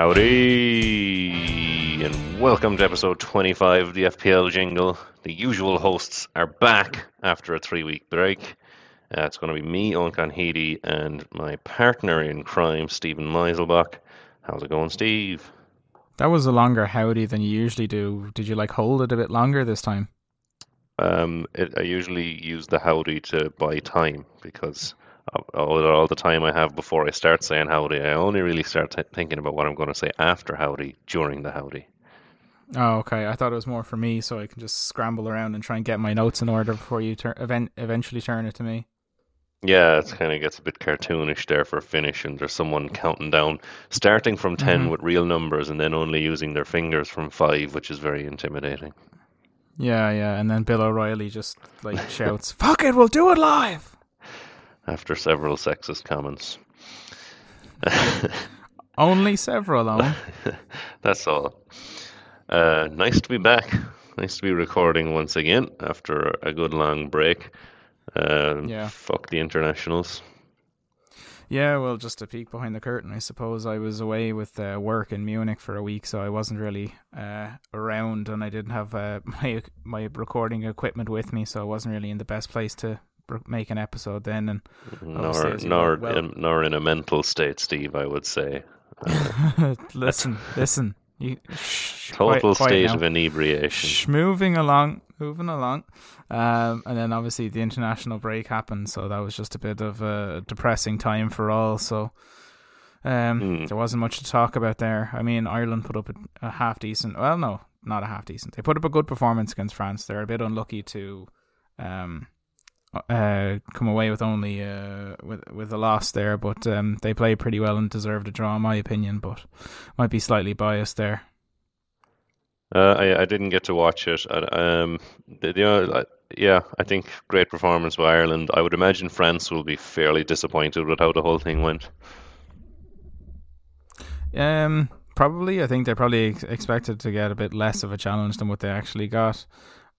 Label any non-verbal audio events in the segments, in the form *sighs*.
Howdy, and welcome to episode 25 of the FPL Jingle. The usual hosts are back after a three week break. Uh, it's going to be me, Owen Conheedy, and my partner in crime, Stephen Meiselbach. How's it going, Steve? That was a longer howdy than you usually do. Did you like hold it a bit longer this time? Um, it, I usually use the howdy to buy time because all, all the time I have before I start saying howdy, I only really start t- thinking about what I'm going to say after howdy during the howdy. Oh, okay. I thought it was more for me, so I can just scramble around and try and get my notes in order before you turn event- eventually turn it to me. Yeah, it kind of gets a bit cartoonish there for a finish, and there's someone counting down, starting from 10 Mhm. with real numbers, and then only using their fingers from five, which is very intimidating. Yeah, yeah. And then Bill O'Reilly just like shouts, "Fuck it, we'll do it live." After several sexist comments. *laughs* Only several, though. *laughs* That's all. Uh, nice to be back. Nice to be recording once again after a good long break. Um, Yeah. Fuck the internationals. Yeah, well, just a peek behind the curtain, I suppose. I was away with uh, work in Munich for a week, so I wasn't really uh, around, and I didn't have uh, *laughs* my my recording equipment with me, so I wasn't really in the best place to make an episode then. And Nor, as you nor, well- in, nor in a mental state, Steve, I would say. *laughs* listen, listen, you Total quiet- quiet state now. of inebriation. Moving along, moving along. Um, and then obviously the international break happened, so that was just a bit of a depressing time for all. So um, Hmm. there wasn't much to talk about there. I mean, Ireland put up a, a half decent. Well, no, not a half decent. They put up a good performance against France. They're a bit unlucky to um, uh, come away with only uh, with with a loss there, but um, they played pretty well and deserved a draw, in my opinion. But might be slightly biased there. Uh, I, I didn't get to watch it. I- Um, the, the, uh, yeah, I think great performance by Ireland. I would imagine France will be fairly disappointed with how the whole thing went. Um, probably. I think they probably ex- expected to get a bit less of a challenge than what they actually got.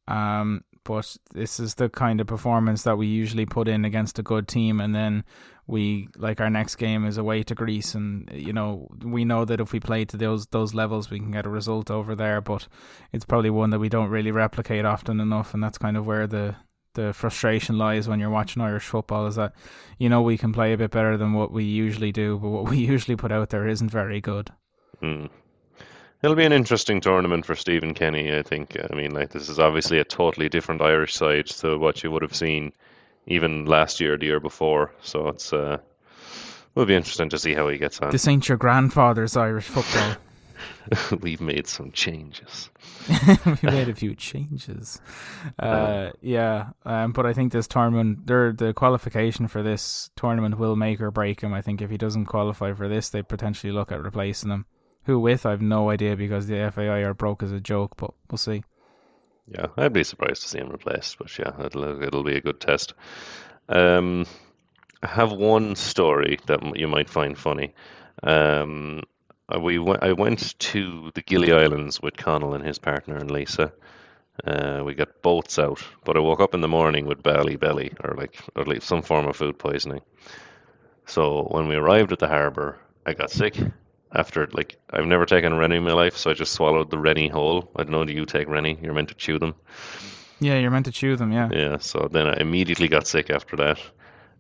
Um, but this is the kind of performance that we usually put in against a good team, and then we like our next game is away to Greece, and you know we know that if we play to those those levels, we can get a result over there. But it's probably one that we don't really replicate often enough, and that's kind of where the the frustration lies when you're watching Irish football is that you know we can play a bit better than what we usually do, but what we *laughs* usually put out there isn't very good. Hmm. It'll be an interesting tournament for Stephen Kenny, I think. I mean, like, this is obviously a totally different Irish side to what you would have seen even last year, the year before. So it's, uh, will be interesting to see how he gets on. This ain't your grandfather's Irish football. *laughs* *laughs* We've made some changes. *laughs* we made a few changes. Uh, yeah, um, but I think this tournament, the qualification for this tournament will make or break him. I think if he doesn't qualify for this, they potentially look at replacing him. Who with? I've no idea because the FAI are broke as a joke, but we'll see. Yeah, I'd be surprised to see him replaced, but yeah, it'll it'll be a good test. Um, I have one story that you might find funny. Um, uh, we went, I went to the Gili Islands with Connell and his partner and Lisa. Uh, we got boats out, but I woke up in the morning with belly belly, or like or like some form of food poisoning. So when we arrived at the harbour, I got sick. After like I've never taken Rennie in my life, so I just swallowed the Rennie whole. I don't know. Do you take Rennie? You're meant to chew them. Yeah, you're meant to chew them. Yeah. Yeah, so then I immediately got sick after that.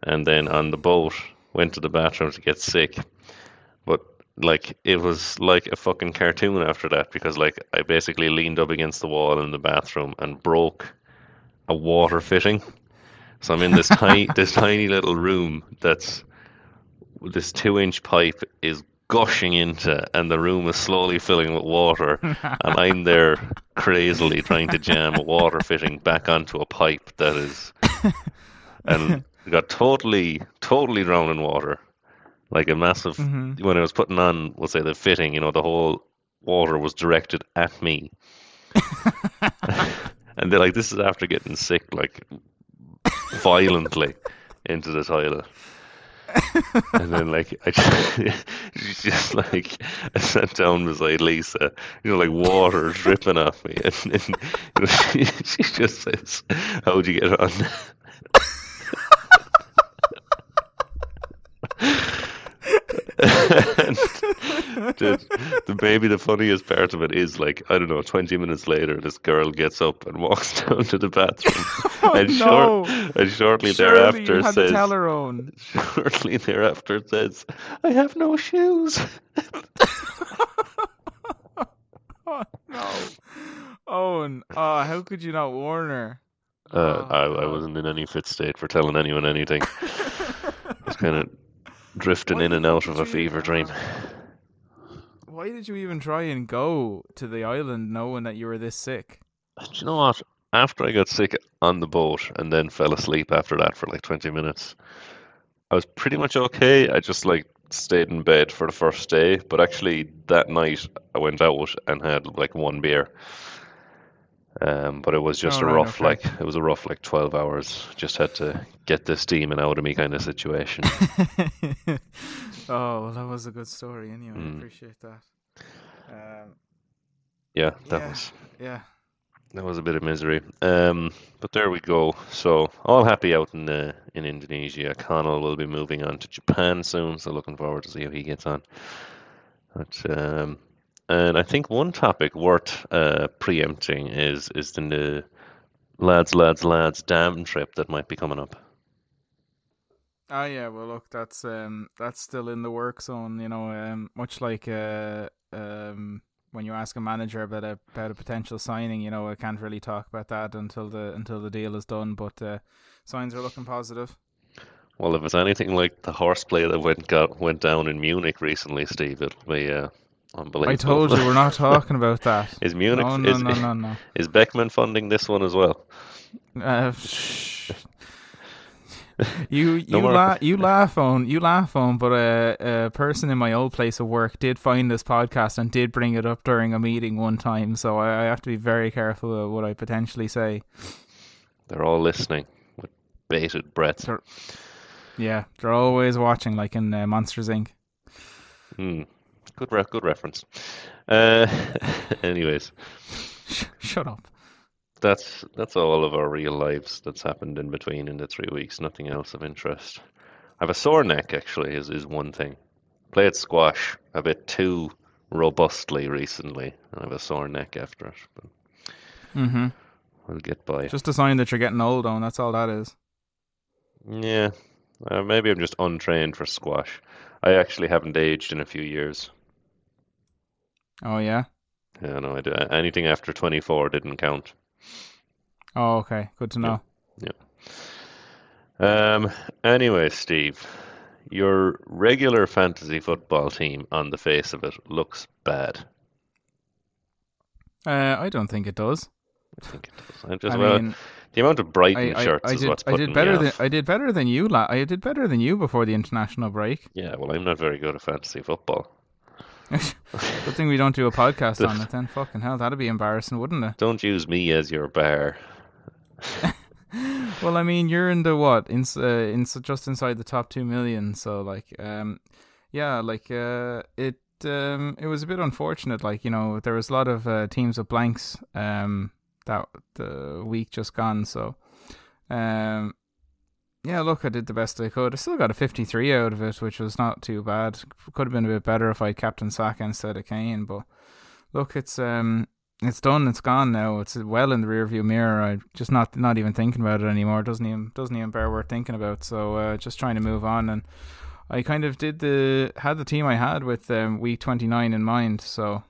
And then on the boat, went to the bathroom to get sick. But like it was like a fucking cartoon after that because like I basically leaned up against the wall in the bathroom and broke a water fitting. So I'm in this *laughs* tiny this tiny little room that's this two inch pipe is gushing into and the room is slowly filling with water and I'm there crazily trying to jam a water fitting back onto a pipe that is and *laughs* got totally totally drowned in water. Like a massive Mhm. when I was putting on we'll say the fitting you know the whole water was directed at me. *laughs* And they're like this is after getting sick like violently into the toilet and then like I just, *laughs* just like I sat down beside Lisa, you know, like water dripping off me, and, and you know, she, she just says, "How'd you get on?" *laughs* the maybe the funniest part of it is like I don't know. Twenty minutes later, this girl gets up and walks *laughs* down to the bathroom, *laughs* Oh, and, no. short, and shortly Surely thereafter you had to says, tell her own. *laughs* shortly thereafter says, "I have no shoes." Oh no. Owen, oh, how could you not warn her? Uh, Oh, I, I wasn't in any fit state for telling anyone anything. I was kind of drifting Why in and out of a fever dream. Why did you even try and go to the island knowing that you were this sick? Do you know what? After I got sick on the boat and then fell asleep after that for like 20 minutes, I was pretty much okay. I just like stayed in bed for the first day, but actually that night I went out and had like one beer. Um, but it was just Oh, a right, rough okay. like it was a rough like 12 hours. Just had to get this demon out of me kind of situation. *laughs* oh, well, that was a good story anyway. I Mm. appreciate that. Um, Yeah, that Yeah. was yeah. That was a bit of misery. Um, but there we go. So all happy out in uh, in Indonesia. Connell will be moving on to Japan soon, so looking forward to see how he gets on. But um, and I think one topic worth uh, preempting is is the new lads, lads, lads dam trip that might be coming up. Oh yeah, well look, that's um that's still in the works. zone, you know, um much like uh um when you ask a manager about a about a potential signing, you know, I can't really talk about that until the until the deal is done, but uh signs are looking positive. Well, if it's anything like the horseplay that went got went down in Munich recently, Steve, it'll be uh, unbelievable. I told you we're not *laughs* talking about that. Is Munich No, no, is, no, no, no. is Beckman funding this one as well? Uh, shh. *laughs* You you No more- laugh you laugh on you laugh on, but a, a person in my old place of work did find this podcast and did bring it up during a meeting one time. So I, I have to be very careful of what I potentially say. They're all listening with bated breath. They're- Yeah, they're always watching, like in uh, Monsters Inc. Hmm. Good, re- good reference. Uh, *laughs* anyways, Shut up. that's that's all of our real lives that's happened in between in the three weeks. Nothing else of interest. I have a sore neck. Actually, is is one thing. Played squash a bit too robustly recently. I have a sore neck after it, but hmm we'll get by. Just a sign that you're getting old, on. That's all that is. Yeah, uh, maybe I'm just untrained for squash. I actually haven't aged in a few years. Oh yeah. Yeah, no, I do. Anything after 24 didn't count. Oh okay. Good to know. Yeah. Um. Anyway, Steve, your regular fantasy football team, on the face of it, looks bad. Uh, I don't think it does. I think it does. I just I well, mean, the amount of Brighton I, I, shirts I is did what's I did better than. I did better than you. La- I did better than you before the international break. Yeah, well, I'm not very good at fantasy football. *laughs* Good thing we don't do a podcast on *laughs* it then. Fucking hell, that'd be embarrassing, wouldn't it? Don't use me as your bar. *laughs* Well, I mean, you're in the what? In uh, in just inside the top two million. So like, um, yeah, like uh, it um, it was a bit unfortunate. Like you know, there was a lot of uh, teams with blanks um that the week just gone. So um. Yeah, look, I did the best I could. I still got a 53 out of it, which was not too bad. Could have been a bit better if I Captain Saka instead of Kane, but look, it's um, it's done. It's gone now. It's well in the rearview mirror. I just not not even thinking about it anymore. It doesn't even doesn't even bear worth thinking about. So uh, just trying to move on. And I kind of did the had the team I had with um, week 29 in mind. So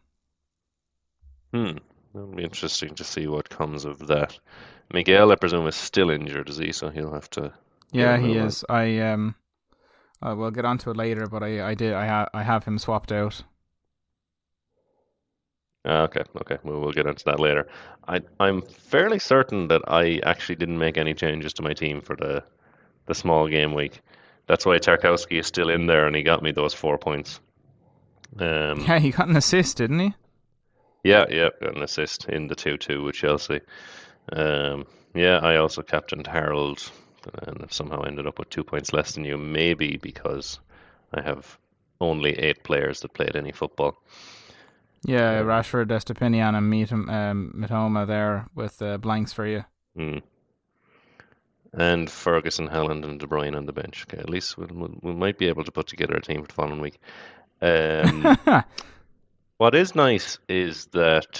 Hmm. It'll be interesting to see what comes of that. Miguel, I presume, is still injured, is he? So he'll have to. Yeah, he is. I um, uh, we'll get onto it later. But I I did I ha- I have him swapped out. Ah, okay, okay. We'll, we'll get into that later. I, I'm fairly certain that I actually didn't make any changes to my team for the the small game week. That's why Tarkowski is still in there, and he got me those four points. Um, *laughs* Yeah, he got an assist, didn't he? yeah, yeah, got an assist in the two-two with Chelsea. Um, yeah, I also captained Harold, and I've somehow ended up with two points less than you. Maybe because I have only eight players that played any football. Yeah, Um, Rashford, Estupiñán, and Meet um, Mitoma there with uh, blanks for you. Hmm. And Ferguson, Haaland, and De Bruyne on the bench. Okay, at least we'll, we'll, we might be able to put together a team for the following week. Um, *laughs* what is nice is that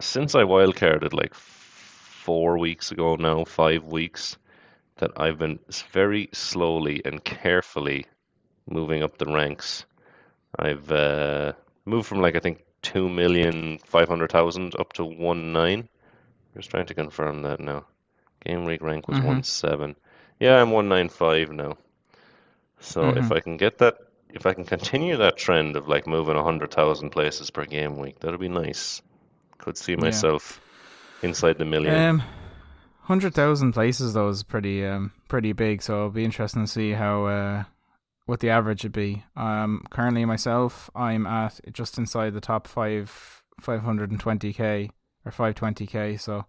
since I wildcarded like four weeks ago now, five weeks, that I've been very slowly and carefully moving up the ranks. I've uh, moved from like I think two million five hundred thousand up to one nine. Just trying to confirm that now. Game week rank was Mhm. one seven. Yeah, I'm one nine five now. So if Mhm. I can get that, if I can continue that trend of like moving a hundred thousand places per game week, that'd be nice. Could see Yeah. myself inside the million. Um, hundred thousand places though is pretty um pretty big. So it'll be interesting to see how uh what the average would be. Um, currently myself, I'm at just inside the top five five hundred and twenty k or five twenty k. So,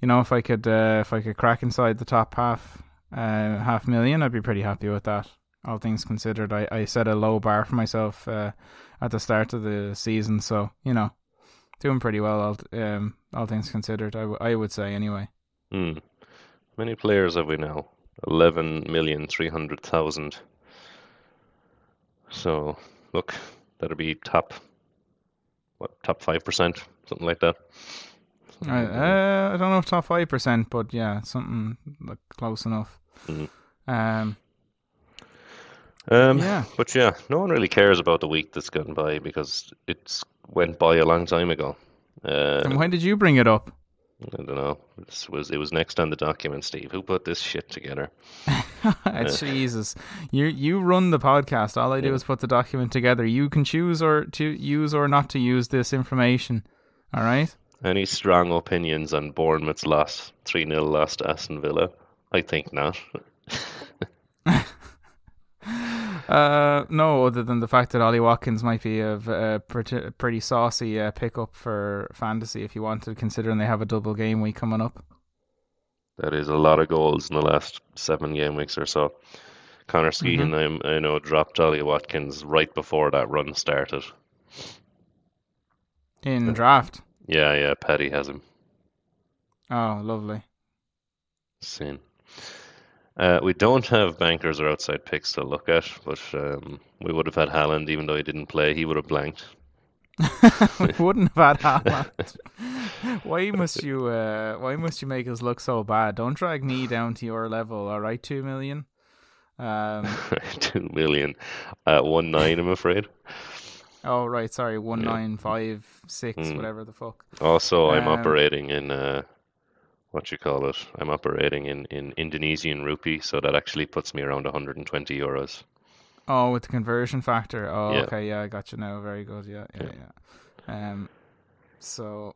you know, if I could uh, if I could crack inside the top half uh half million, I'd be pretty happy with that. All things considered, I I set a low bar for myself uh, at the start of the season. So you know, doing pretty well. All um all things considered, I, w- I would say anyway. Hmm. Many players have we now? Eleven million three hundred thousand. So look, that'll be top what top five percent, something like that. Something I, like that. uh, I don't know if top five percent, but yeah, something like close enough. Mhm. Um, Um, yeah. but yeah, no one really cares about the week that's gone by because it's went by a long time ago. Uh, and why did you bring it up? I don't know. This was it was next on the document, Steve. Who put this shit together? *laughs* Uh, Jesus, you you run the podcast. All I do Yeah. is put the document together. You can choose or to use or not to use this information. All right. Any strong opinions on Bournemouth's loss, three 0 loss to Aston Villa? I think not. *laughs* *laughs* Uh, no, other than the fact that Ollie Watkins might be a, v- a pretty, pretty saucy uh, pickup for fantasy if you wanted, considering they have a double game week coming up. That is a lot of goals in the last seven game weeks or so. Connor Skehan, I'm, I know, dropped Ollie Watkins right before that run started. In draft. Yeah, yeah, Paddy has him. Oh, lovely. Sin. Uh, we don't have bankers or outside picks to look at, but um, we would have had Haaland even though he didn't play. He would have blanked. *laughs* we wouldn't have had Haaland. *laughs* why must you? Uh, why must you make us look so bad? Don't drag me down to your level. All right, two million. Um. *laughs* Two million at one nine, I'm afraid. Oh right, sorry. One Yeah. nine five six, Mm. whatever the fuck. Also, I'm Um, operating in uh, what you call it. I'm operating in, in Indonesian rupee, so that actually puts me around 120 euros. Oh, with the conversion factor. Oh, Yeah. okay. Yeah, I got you now. Very good. Yeah, yeah, yeah. Um. So.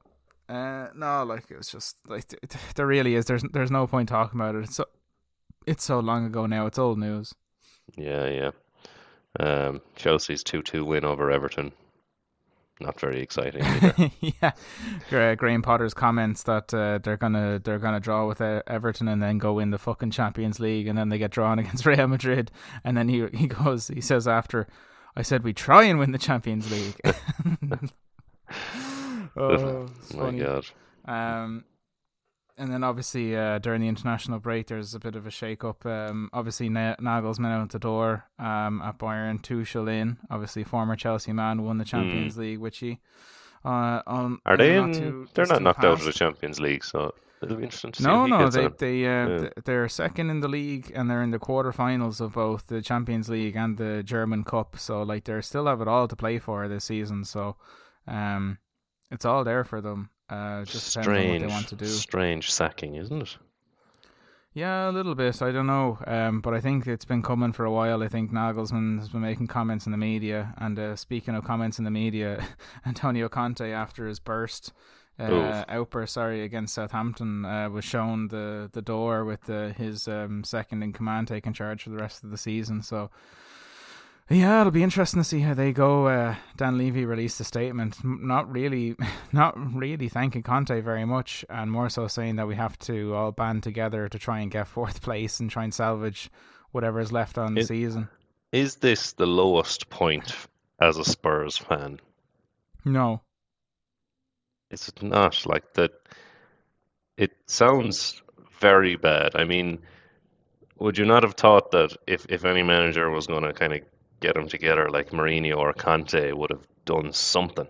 Uh, no, like it was just like th- th- there really is. There's there's no point talking about it. It's so it's so long ago now. It's old news. Yeah, yeah. Um, Chelsea's 2-2 win over Everton. Not very exciting *laughs* yeah, Graham Potter's comments that uh, they're gonna they're gonna draw with Everton and then go win the fucking Champions League and then they get drawn *laughs* against Real Madrid and then he he goes he says after I said we try and win the Champions League. *laughs* oh, My funny. God. Um, and then obviously uh, during the international break, there's a bit of a shake up. Um, obviously Na- Nagelsmann out the door. Um, at Bayern, Tuchel in. Obviously, former Chelsea man won the Champions League, which he. Uh, on, Are they in? too they're not knocked out of the. Champions League, so it'll be interesting to see No, no, they on. they uh, yeah. they're second in the league and they're in the quarterfinals of both the Champions League and the German Cup. So like they still have it all to play for this season. So, um, it's all there for them. Uh, just on what Strange, they want to do. strange sacking, isn't it? Yeah, a little bit. I don't know, um, but I think it's been coming for a while. I think Nagelsmann has been making comments in the media, and uh, speaking of comments in the media, *laughs* Antonio Conte after his burst, uh, outburst, sorry, against Southampton, uh, was shown the the door with the, his um, second in command taking charge for the rest of the season. So. Yeah, it'll be interesting to see how they go. Uh, Dan Levy released a statement, not really, *laughs* not really thanking Conte very much, and more so saying that we have to all band together to try and get fourth *laughs* place and try and salvage whatever is left on the season. Is this the lowest point as a Spurs fan? No, Is it not? Like that. It sounds very bad. I mean, would you not have thought that if if any manager was going to kind of get them together like Mourinho or Conte would have done something.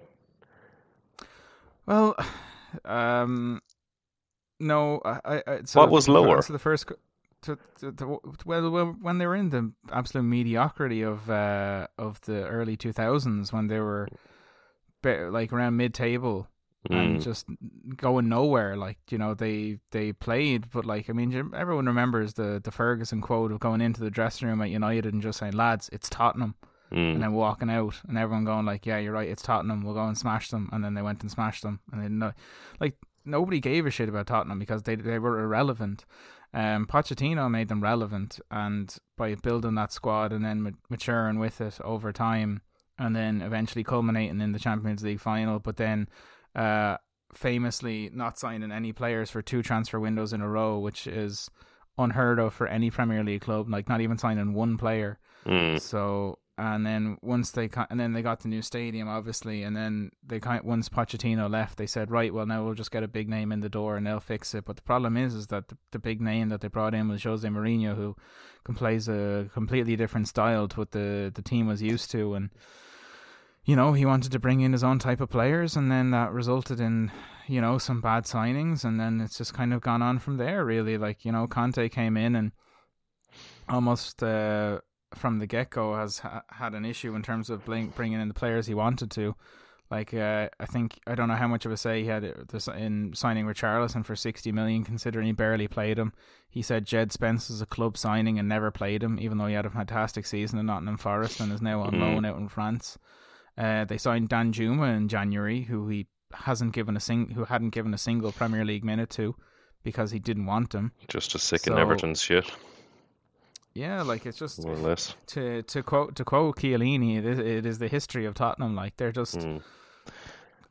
Well, um, no, I, I so what was lower? The first, to, to, to, well, when they were in the absolute mediocrity of uh, of the early two thousands, when they were like around mid table mm. and just going nowhere. Like you know, they they played, but like I mean, everyone remembers the the Ferguson quote of going into the dressing room at United and just saying, "Lads, it's Tottenham." Mm. And then walking out, and everyone going like, "Yeah, you're right. It's Tottenham. We'll go and smash them." And then they went and smashed them, and then like nobody gave a shit about Tottenham because they they were irrelevant. Um, Pochettino made them relevant, and by building that squad and then maturing with it over time, and then eventually culminating in the Champions League final, but then uh, famously not signing any players for two transfer windows in a row, which is unheard of for any Premier League club. Like not even signing one player. Mm. So and then once they and then they got the new stadium obviously and then they kind once Pochettino left they said right well now we'll just get a big name in the door and they'll fix it but the problem is is that the, the big name that they brought in was Jose Mourinho who can plays a completely different style to what the the team was used to and you know he wanted to bring in his own type of players and then that resulted in you know some bad signings and then it's just kind of gone on from there really like you know Conte came in and almost uh from the get go has ha- had an issue in terms of bring, bringing in the players he wanted to. Like uh, I think I don't know how much of a say he had in signing Richarlison for sixty million, considering he barely played him. He said Jed Spence is a club signing and never played him, even though he had a fantastic season in Nottingham Forest and is now on mm. loan out in France. Uh, they signed Danjuma in January, who he hasn't given a sing, who hadn't given a single Premier League minute to, because he didn't want him. Just a sick so, Everton's shit. Yeah, like it's just more or less to to quote to quote Chiellini, it is, it is the history of Tottenham. Like they're just, mm.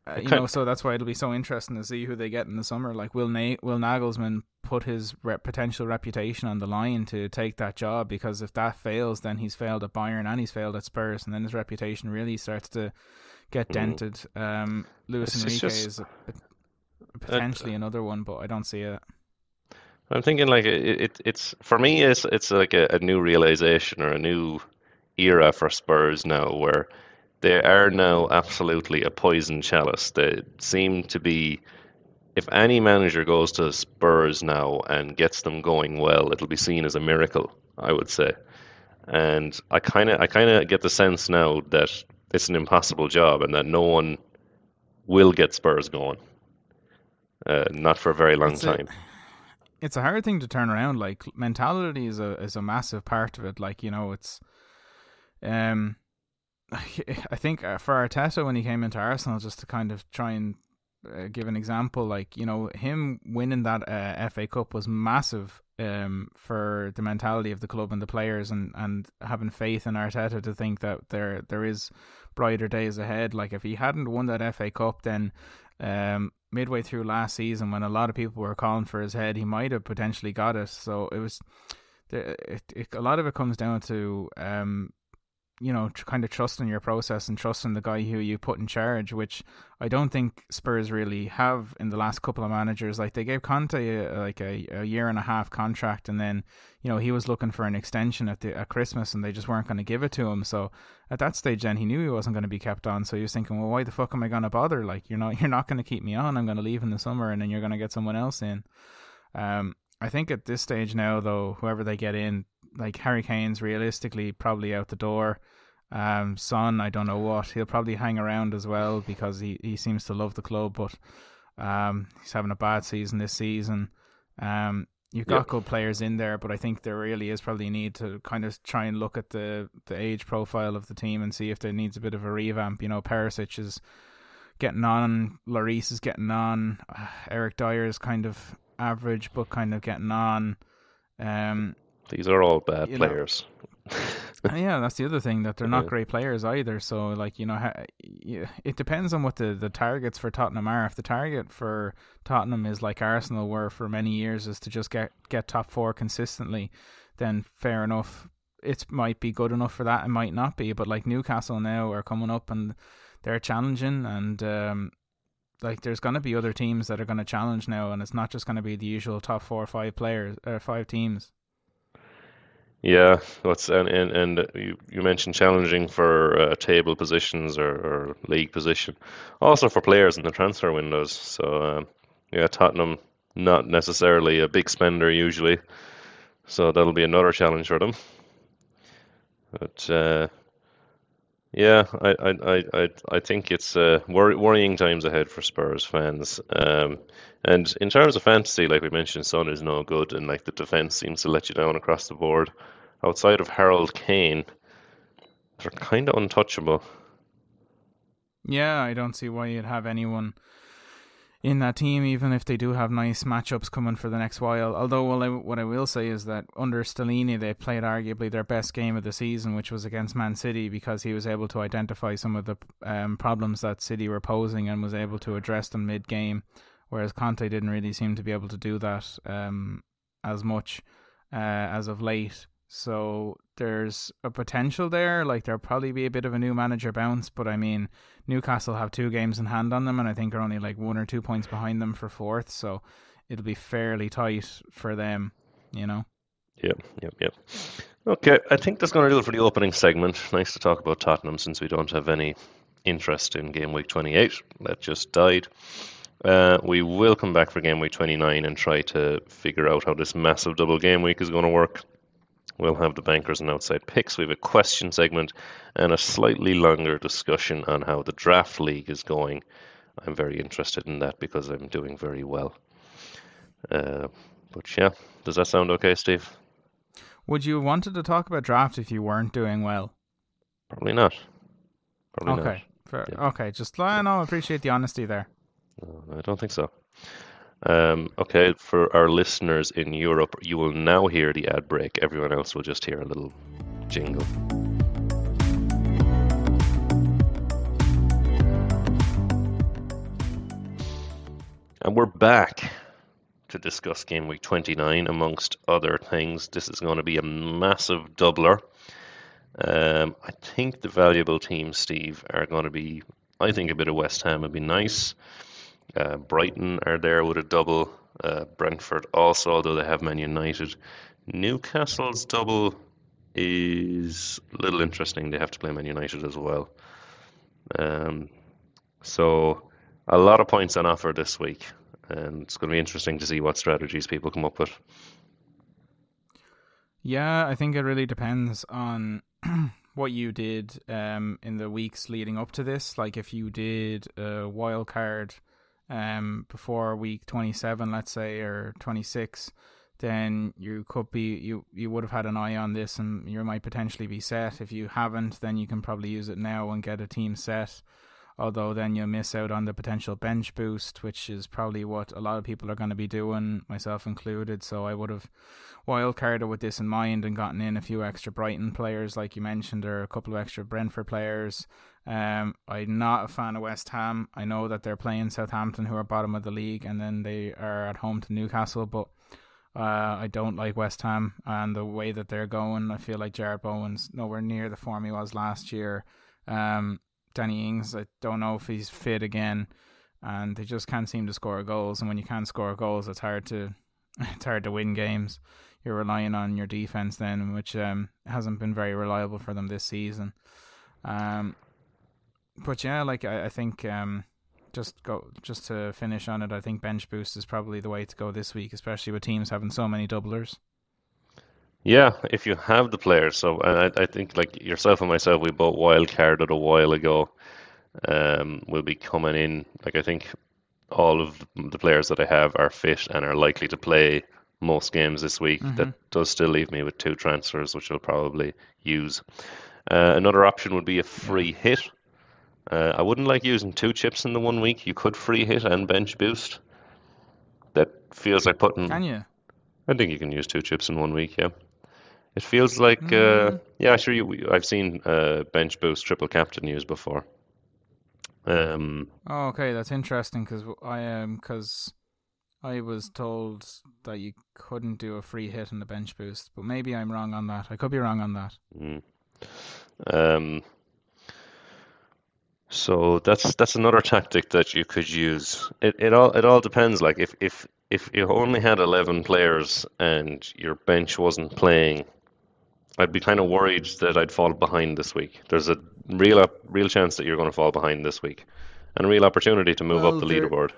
Uh, you know, so that's why it'll be so interesting to see who they get in the summer. Like will Na- will Nagelsmann put his rep- potential reputation on the line to take that job? Because if that fails, then he's failed at Bayern and he's failed at Spurs, and then his reputation really starts to get mm. dented. Um, Luis Enrique just, is a, a, potentially uh, another one, but I don't see it. I'm thinking like it, it it's for me it's it's like a, a, new realization or a new era for Spurs now where they are now absolutely a poison chalice. They seem to be if any manager goes to Spurs now and gets them going well, it'll be seen as a miracle, I would say. And I kind of I kind of get the sense now that it's an impossible job and that no one will get Spurs going. Uh, not for a very long it's time. A- it's a hard thing to turn around. Like mentality is a is a massive part of it. Like you know, it's um, *laughs* I think uh, for Arteta when he came into Arsenal, just to kind of try and uh, give an example, like you know, him winning that uh, FA Cup was massive um for the mentality of the club and the players, and and having faith in Arteta to think that there there is brighter days ahead. Like if he hadn't won that FA Cup, then um, midway through last season, when a lot of people were calling for his head, he might have potentially got it. So it was, it, it, a lot of it comes down to um, you know, kind of trusting your process and trusting the guy who you put in charge, which I don't think Spurs really have in the last couple of managers. Like they gave Conte a, like a, a year and a half contract, and then you know he was looking for an extension at the at Christmas, and they just weren't going to give it to him. So at that stage, then he knew he wasn't going to be kept on. So he was thinking, well, why the fuck am I going to bother? Like you're not *laughs* you're not going to keep me on. I'm going to leave in the summer, and then you're going to get someone else in. Um, I think at this stage now, though, whoever they get in, like Harry Kane's realistically probably out the door. Um, Son, I don't know what he'll probably hang around as well because he, he seems to love the club, but um, he's having a bad season this season. Um, you've got yep. good players in there, but I think there really is probably a need to kind of try and look at the the age profile of the team and see if there needs a bit of a revamp. You know, Perisic is getting on, Lloris is getting on, *sighs* Eric Dier is kind of average, but kind of getting on. Um, these are all bad players. *laughs* yeah, that's the other thing that they're not great players either. So, like you know, it depends on what the the targets for Tottenham are. If the target for Tottenham is like Arsenal were for many years, is to just get get top four consistently, then fair enough. It might be good enough for that. It might not be, but like Newcastle now are coming up and they're challenging, and um, like there's going to be other teams that are going to challenge now, and it's not just going to be the usual top four or five players or five teams. Yeah, what's and and, and you, you mentioned challenging for uh, table positions or, or league position, also for players in the transfer windows. So um, yeah, Tottenham not necessarily a big spender usually, so that'll be another challenge for them. But uh, yeah, I, I, I, I think it's uh, worrying times ahead for Spurs fans. Um, and in terms of fantasy, like we mentioned, Son is no good, and like the defense seems to let you down across the board. Outside of Harold Kane, they're kind of untouchable. Yeah, I don't see why you'd have anyone in that team, even if they do have nice matchups coming for the next while. Although, well, I, what I will say is that under Stellini, they played arguably their best game of the season, which was against Man City, because he was able to identify some of the um, problems that City were posing and was able to address them mid game, whereas Conte didn't really seem to be able to do that um, as much uh, as of late. So there's a potential there. Like there'll probably be a bit of a new manager bounce, but I mean, Newcastle have two games in hand on them, and I think are only like one or two points behind them for fourth. So it'll be fairly tight for them, you know. Yep, yep, yep. Okay, I think that's going to do it for the opening segment. Nice to talk about Tottenham since we don't have any interest in game week 28. That just died. Uh, we will come back for game week 29 and try to figure out how this massive double game week is going to work. We'll have the bankers and outside picks. We have a question segment and a slightly longer discussion on how the draft league is going. I'm very interested in that because I'm doing very well. Uh, but yeah, does that sound okay, Steve? Would you have wanted to talk about draft if you weren't doing well? Probably not. Probably okay. Not. Yeah. Okay, just I know. Appreciate the honesty there. No, I don't think so. Um, okay, for our listeners in Europe, you will now hear the ad break. Everyone else will just hear a little jingle. And we're back to discuss game week 29, amongst other things. This is going to be a massive doubler. Um, I think the valuable teams, Steve, are going to be, I think a bit of West Ham would be nice. Uh, Brighton are there with a double. Uh, Brentford also, although they have Man United. Newcastle's double is a little interesting. They have to play Man United as well. Um, so a lot of points on offer this week, and it's going to be interesting to see what strategies people come up with. Yeah, I think it really depends on *clears throat* what you did um, in the weeks leading up to this. Like if you did a wild card um, before week 27, let's say, or 26, then you could be you you would have had an eye on this and you might potentially be set. If you haven't, then you can probably use it now and get a team set. Although then you'll miss out on the potential bench boost, which is probably what a lot of people are going to be doing, myself included. So I would have wildcarded with this in mind and gotten in a few extra Brighton players, like you mentioned, or a couple of extra Brentford players. Um, I'm not a fan of West Ham. I know that they're playing Southampton, who are bottom of the league, and then they are at home to Newcastle, but. Uh, I don't like West Ham and the way that they're going. I feel like Jarrod Bowen's nowhere near the form he was last year. Um, Danny Ings, I don't know if he's fit again, and they just can't seem to score goals. And when you can't score goals, it's hard to *laughs* it's hard to win games. You're relying on your defense then, which um, hasn't been very reliable for them this season. Um, but yeah, like I, I think um, just go just to finish on it, I think bench boost is probably the way to go this week, especially with teams having so many doublers. Yeah, if you have the players. So I, I think like yourself and myself, we bought wild carded a while ago. Um, will be coming in. Like I think all of the players that I have are fit and are likely to play most games this week. Mm-hmm. That does still leave me with two transfers, which I'll probably use. Uh, another option would be a free hit. Uh, I wouldn't like using two chips in the one week. You could free hit and bench boost. That feels like putting. Can you? I think you can use two chips in one week. Yeah. It feels like, uh, mm. yeah, sure. You, I've seen uh, bench boost triple captain used before. Um, oh, okay, that's interesting because I am um, because I was told that you couldn't do a free hit in the bench boost, but maybe I'm wrong on that. I could be wrong on that. Mm. Um, so that's that's another tactic that you could use. It it all it all depends. Like if if if you only had eleven players and your bench wasn't playing I'd be kind of worried that I'd fall behind this week. There's a real real chance that you're going to fall behind this week, and a real opportunity to move Well, up the there- leaderboard.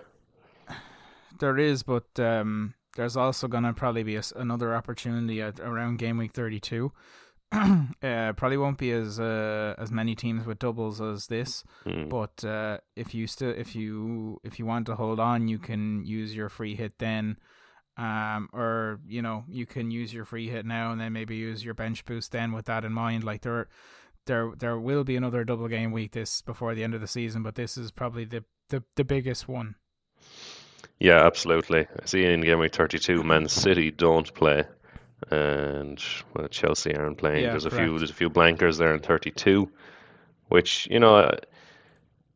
There is, but um, there's also going to probably be a another opportunity at around game week 32. *clears throat* uh, probably won't be as uh, as many teams with doubles as this, Hmm. but uh, if you still if you if you want to hold on, you can use your free hit then, um, or you know you can use your free hit now and then maybe use your bench boost then with that in mind. Like there, there there will be another double game week this before the end of the season, but this is probably the the, the biggest one. Yeah, absolutely. I see in game week 32, Man City don't play, and well, Chelsea aren't playing. Yeah, there's a few there's a few blankers there in 32, which you know.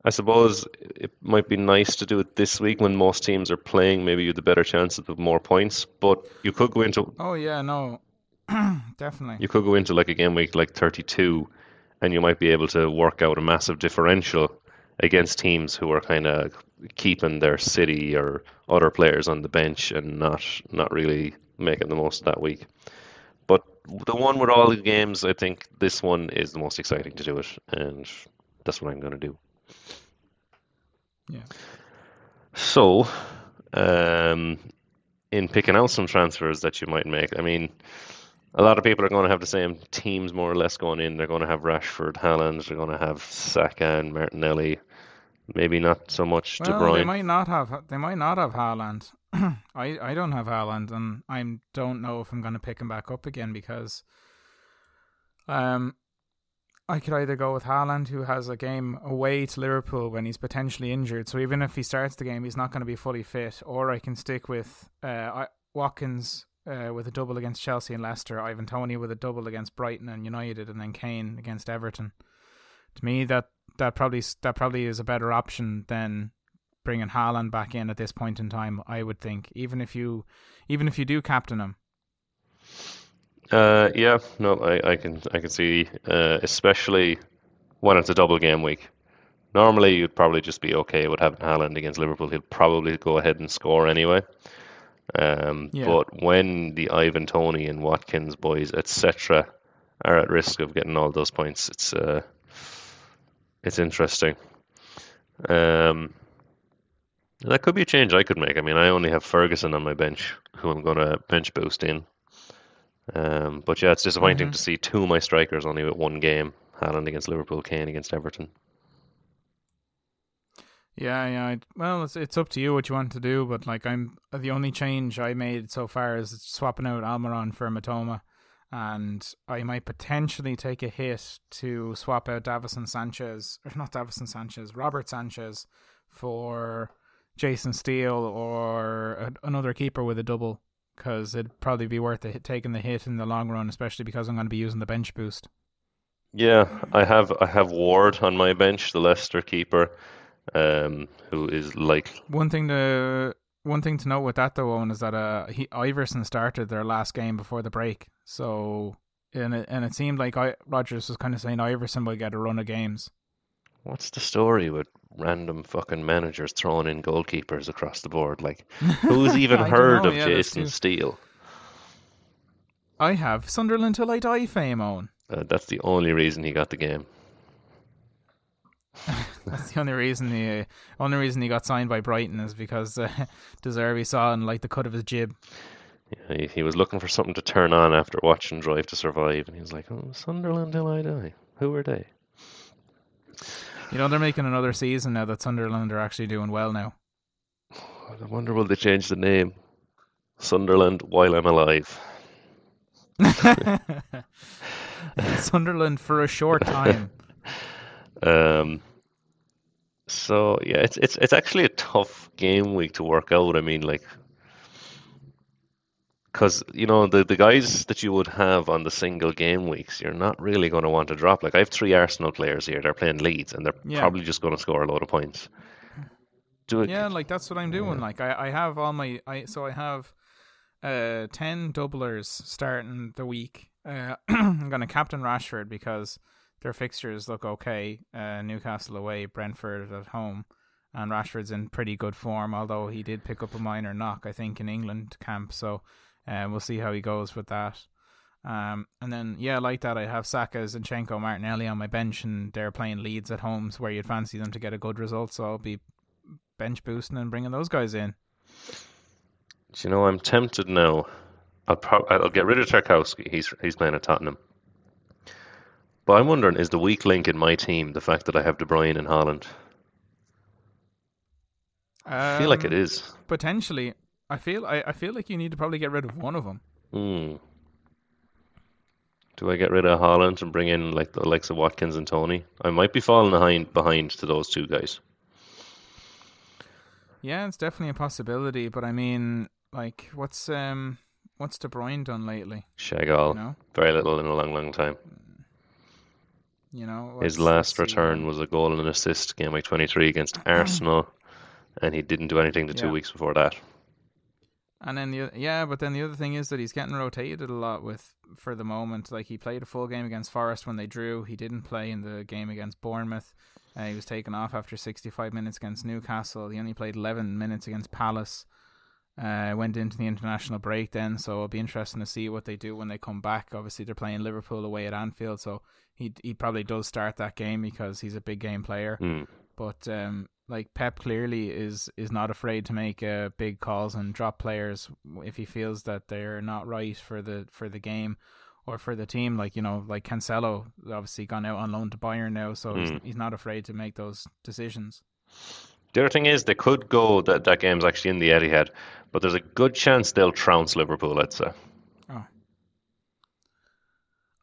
I, suppose it might be nice to do it this week when most teams are playing. Maybe you have the better chance of more points, but you could go into Oh yeah, no, *clears throat* definitely. you could go into like a game week like 32 and you might be able to work out a massive differential against teams who are kind of keeping their city or other players on the bench and not not really making the most of that week but the one with all the games i think this one is the most exciting to do it and that's what i'm going to do Yeah. so um in picking out some transfers that you might make i mean a lot of people are going to have the same teams more or less going in. They're going to have Rashford, Haaland. They're going to have Saka and Martinelli. Maybe not so much De Well, they might not have. They might not have Haaland. *clears throat* I I don't have Haaland, and I don't know if I'm going to pick him back up again because, um, I could either go with Haaland, who has a game away to Liverpool when he's potentially injured, so even if he starts the game, he's not going to be fully fit, or I can stick with uh Watkins. Uh, with a double against Chelsea and Leicester, Ivan Toney with a double against Brighton and United, and then Kane against Everton. To me, that that probably that probably is a better option than bringing Haaland back in at this point in time. I would think, even if you even if you do captain him, Uh, yeah, no, I, I can I can see, uh, especially when it's a double game week. Normally, you'd probably just be okay with having Haaland against Liverpool. He'll probably go ahead and score anyway. Um, Yeah. but when the Ivan Toney and Watkins boys, etc., are at risk of getting all those points, it's uh, it's interesting. Um, that could be a change I could make. I mean, I only have Ferguson on my bench, who I'm going to bench boost in. Um, but yeah, it's disappointing Mhm. to see two of my strikers only with one game. Haaland against Liverpool, Kane against Everton. yeah, yeah. I'd, well, it's it's up to you what you want to do, but like I'm the only change I made so far is swapping out Almiron for Mitoma, and I might potentially take a hit to swap out Davinson Sanchez or not Davinson Sanchez, Robert Sanchez for Jason Steele or a, another keeper with a double because it'd probably be worth it taking the hit in the long run, especially because I'm going to be using the bench boost. Yeah, I have I have Ward on my bench, the Leicester keeper, um, who is like One thing to one thing to note with that though, Owen, is that uh, he, Iversen started their last game before the break, so and it, and it seemed like I, Rodgers was kind of saying Iversen will get a run of games. what's the story with random fucking managers throwing in goalkeepers across the board? Like, *laughs* who's even heard of yeah, Jason Steele? I have Sunderland till I die fame, Owen. Uh, that's the only reason he got the game. *laughs* That's the only reason he only reason he got signed by Brighton is because uh, *laughs* saw and like the cut of his jib. He, he was looking for something to turn on after watching Drive to Survive, and he was like, "Oh, Sunderland till I die. Who are they?" You know they're making another season now that Sunderland are actually doing well now. I wonder will they change the name? Sunderland while I'm alive. *laughs* Sunderland for a short time. *laughs* Um, so yeah, it's it's it's actually a tough game week to work out. I mean, like, because you know the the guys that you would have on the single game weeks, you're not really going to want to drop. Like, I have three Arsenal players here. They're playing Leeds, and they're Yeah. probably just going to score a load of points. Do it. Yeah, like that's what I'm doing. Like I, I have all my I so I have uh ten doublers starting the week. Uh *clears throat* I'm gonna captain Rashford because their fixtures look okay. Uh Newcastle away, Brentford at home. And Rashford's in pretty good form, although he did pick up a minor knock, I think, in England camp. So uh, we'll see how he goes with that. Um, and then yeah, like that, I have Saka, Zinchenko, Martinelli on my bench, and they're playing Leeds at homes where you'd fancy them to get a good result. So I'll be bench boosting and bringing those guys in. Do you know I'm tempted now? I'll pro- I'll get rid of Tarkowski. He's he's playing at Tottenham. But I'm wondering, is the weak link in my team the fact that I have De Bruyne and Haaland? I feel like it Um, potentially. I feel I, I feel like you need to probably get rid of one of them. Hmm. Do I get rid of Haaland and bring in like the likes of Watkins and Toney? I might be falling behind behind to those two guys. Yeah, it's definitely a possibility. But I mean, like, what's um, what's De Bruyne done lately? Shagal, You know, very little in a long, long time. you know. His last return was a goal and an assist, game week 23 against *clears throat* Arsenal, and he didn't do anything the two weeks before that. And then the yeah, but then the other thing is that he's getting rotated a lot with for the moment. Like he played a full game against Forest when they drew. He didn't play in the game against Bournemouth. Uh, he was taken off after 65 minutes against Newcastle. He only played 11 minutes against Palace. Uh, went into the international break then, so it'll be interesting to see what they do when they come back. Obviously, they're playing Liverpool away at Anfield, so he he probably does start that game because he's a big game player. Hmm. But um, like Pep clearly is is not afraid to make uh, big calls and drop players if he feels that they're not right for the for the game or for the team. Like you know, like Cancelo obviously gone out on loan to Bayern now, so he's, Mm. he's not afraid to make those decisions. The other thing is, they could go that that game's actually in the Etihad, but there's a good chance they'll trounce Liverpool. Let's say.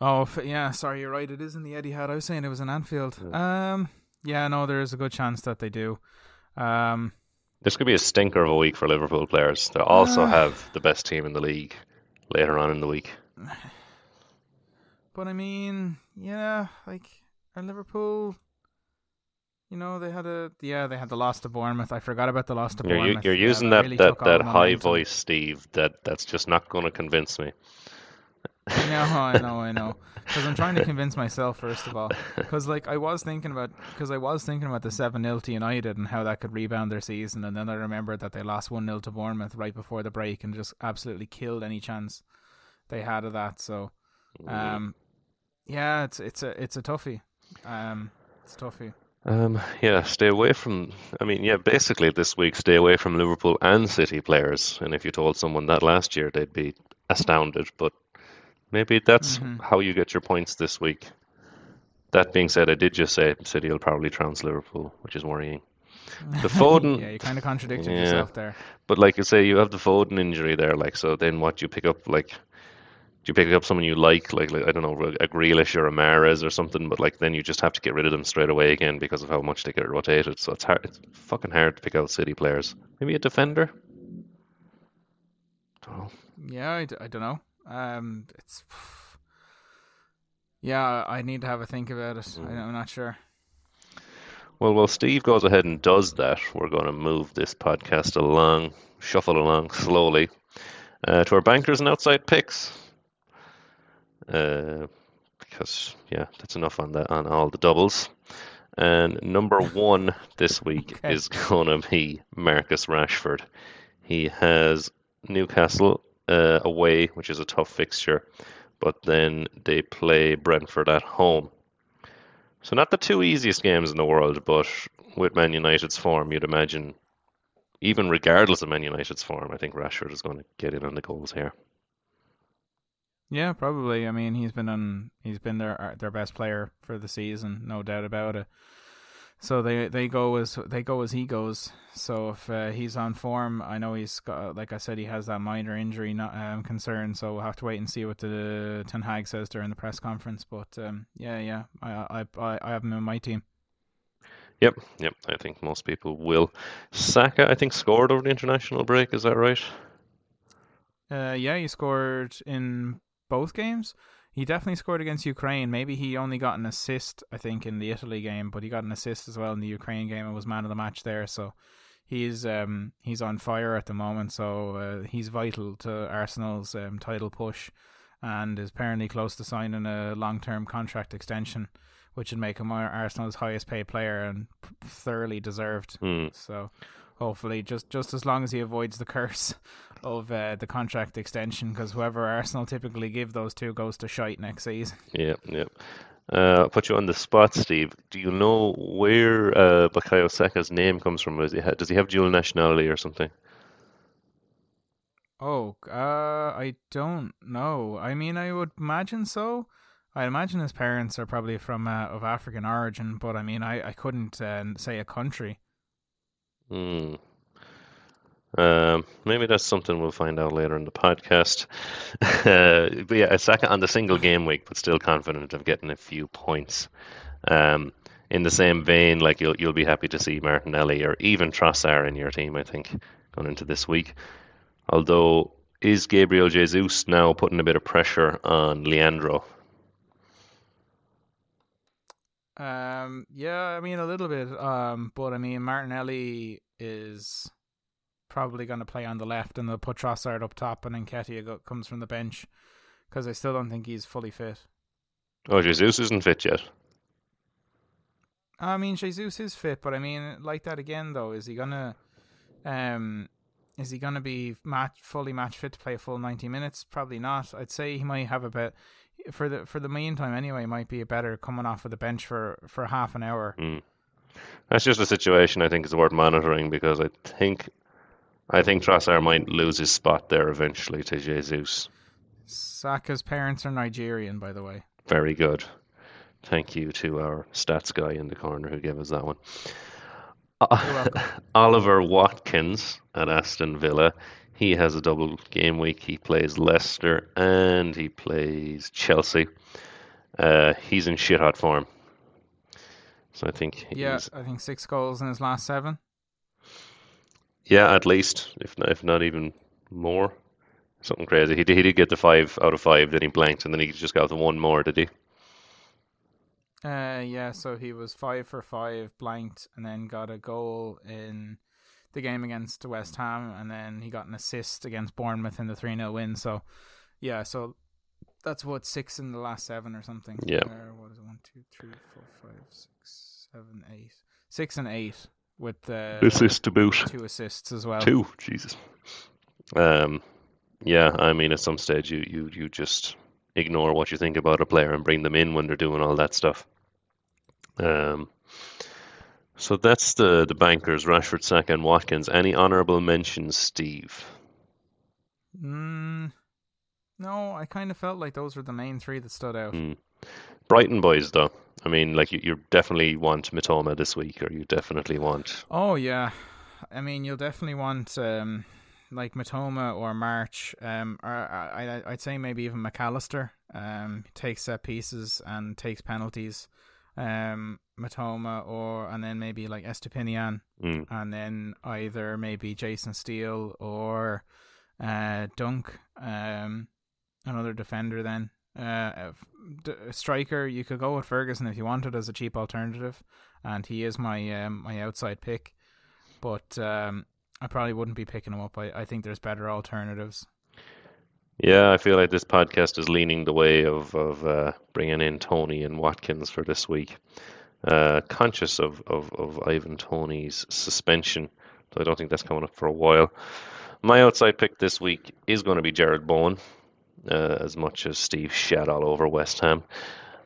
Oh f- yeah, sorry, you're right. It is in the Etihad. I was saying it was in Anfield. Um, yeah, no, there is a good chance that they do. Um, This could be a stinker of a week for Liverpool players. They also Ah. have the best team in the league later on in the week. But I mean, yeah, like are Liverpool. You know, they had a yeah, they had the loss to Bournemouth. I forgot about the loss to You're, you- Bournemouth. you're Yeah, using that, really that, that high voice, Steve. That that's just not going to convince me. I know, I know, I know. Because I'm trying to convince myself first of all. Because like I was thinking about, because I was thinking about the seven 0 to United and how that could rebound their season, and then I remembered that they lost one 0 to Bournemouth right before the break and just absolutely killed any chance they had of that. So, um, yeah, it's it's a it's a toughie. Um, it's a toughie. Um, yeah, stay away from. I mean, yeah, basically this week, stay away from Liverpool and City players. And if you told someone that last year, they'd be astounded. But maybe that's Mhm. how you get your points this week. That being said, I did just say City will probably trounce Liverpool, which is worrying. The *laughs* Foden, yeah, you kind of contradicted Yeah. yourself there. but like you say, you have the Foden injury there. Like, so then what? Do you pick up like. Do you pick up someone you like, like, like I don't know, a Grealish or a Mahrez or something? But like then you just have to get rid of them straight away again because of how much they get rotated. So it's hard. It's fucking hard to pick out City players. Maybe a defender. Don't know. Yeah, I, d- I don't know. Um, it's *sighs* yeah, I need to have a think about it. I, I'm not sure. Well, while Steve goes ahead and does that, we're going to move this podcast along, shuffle along slowly uh, to our bankers and outside picks. Uh, because yeah, that's enough on that on all the doubles. And number *laughs* one this week Okay. is going to be Marcus Rashford. He has Newcastle uh, away, which is a tough fixture, but then they play Brentford at home. So not the two easiest games in the world, but with Man United's form, you'd imagine, even regardless of Man United's form, I think Rashford is going to get in on the goals here. Yeah, probably. I mean, he's been on. He's been their uh, their best player for the season, no doubt about it. So they they go as they go as he goes. So if uh, he's on form, I know he's got like I said, he has that minor injury not, um, concern. So we'll have to wait and see what the Ten Hag says during the press conference. But um, yeah, yeah, I I I, I have him in my team. Yep, yep. I think most people will. Saka, I think, scored over the international break. Is that right? Uh, yeah, he scored in both games. He definitely scored against Ukraine. Maybe he only got an assist, I think, in the Italy game, but he got an assist as well in the Ukraine game and was man of the match there. So he's um he's on fire at the moment. So uh, he's vital to Arsenal's um, title push, and is apparently close to signing a long term contract extension, which would make him Arsenal's highest paid player and thoroughly deserved. Hmm. So hopefully, just just as long as he avoids the *laughs* curse of uh, the contract extension, because whoever Arsenal typically give those two goes to shite next season. Yeah, yeah. Uh, put you on the spot, Steve. Do you know where uh, Bukayo Saka's name comes from? Does he, ha- does he have dual nationality or something? Oh, uh, I don't know. I mean, I would imagine so. I imagine his parents are probably from uh, of African origin, but I mean, I I couldn't uh, say a country. Hmm. Um, maybe that's something we'll find out later in the podcast. *laughs* uh, but yeah, second on the single game week, but still confident of getting a few points. Um, in the same vein, like you'll you'll be happy to see Martinelli or even Trossard in your team. I think going into this week. Although, is Gabriel Jesus now putting a bit of pressure on Leandro? Um, yeah, I mean a little bit. Um, but I mean Martinelli is probably going to play on the left, and they'll put Trossard up top, and then Nketiah comes from the bench because I still don't think he's fully fit. Oh, Jesus isn't fit yet. I mean, Jesus is fit, but I mean, like that again, though, is he gonna, um, is he gonna be match fully match fit to play a full ninety minutes? Probably not. I'd say he might have a bit for the for the meantime anyway. Might be a better coming off of the bench for for half an hour. Mm. That's just a situation I think is worth monitoring because I think I think Trossard might lose his spot there eventually to Jesus. Saka's parents are Nigerian, by the way. Very good. Thank you to our stats guy in the corner who gave us that one. *laughs* Oliver Watkins at Aston Villa. He has a double game week. He plays Leicester and he plays Chelsea. Uh, he's in shit hot form. So I think yeah, I think six goals in his last seven. Yeah, at least, if not, if not even more. Something crazy. He did, he did get the five out of five, then he blanked, and then he just got the one more, did he? Uh, yeah, so he was five for five, blanked, and then got a goal in the game against West Ham, and then he got an assist against Bournemouth in the 3 0 win. So, yeah, so that's what, six in the last seven or something? Yeah. Uh, what is it? One, two, three, four, five, six, seven, eight. Six and eight with uh, assist to boot. Two assists as well. Two, Jesus. Um, yeah, I mean, at some stage, you, you, you just ignore what you think about a player and bring them in when they're doing all that stuff. Um, so that's the the bankers: Rashford, Saka, and Watkins. Any honourable mentions, Steve? Mm, no, I kind of felt like those were the main three that stood out. Mm. Brighton boys, though. I mean, like you, you definitely want Mitoma this week, or you definitely want. Oh yeah, I mean, you'll definitely want um, like Mitoma or March. Um, or I, I'd say maybe even Mac Allister. Um, takes set pieces and takes penalties um, Mitoma or and then maybe like Estupiñán, mm. and then either maybe Jason Steele or uh, Dunk, um, another defender. Then uh, striker, you could go with Ferguson if you wanted as a cheap alternative, and he is my um, my outside pick, but um, I probably wouldn't be picking him up. I, I think there's better alternatives. Yeah, I feel like this podcast is leaning the way of of uh, bringing in Toney and Watkins for this week. Uh, conscious of, of, of Ivan Toney's suspension, so I don't think that's coming up for a while. My outside pick this week is going to be Jarrod Bowen, uh, as much as Steve shat all over West Ham.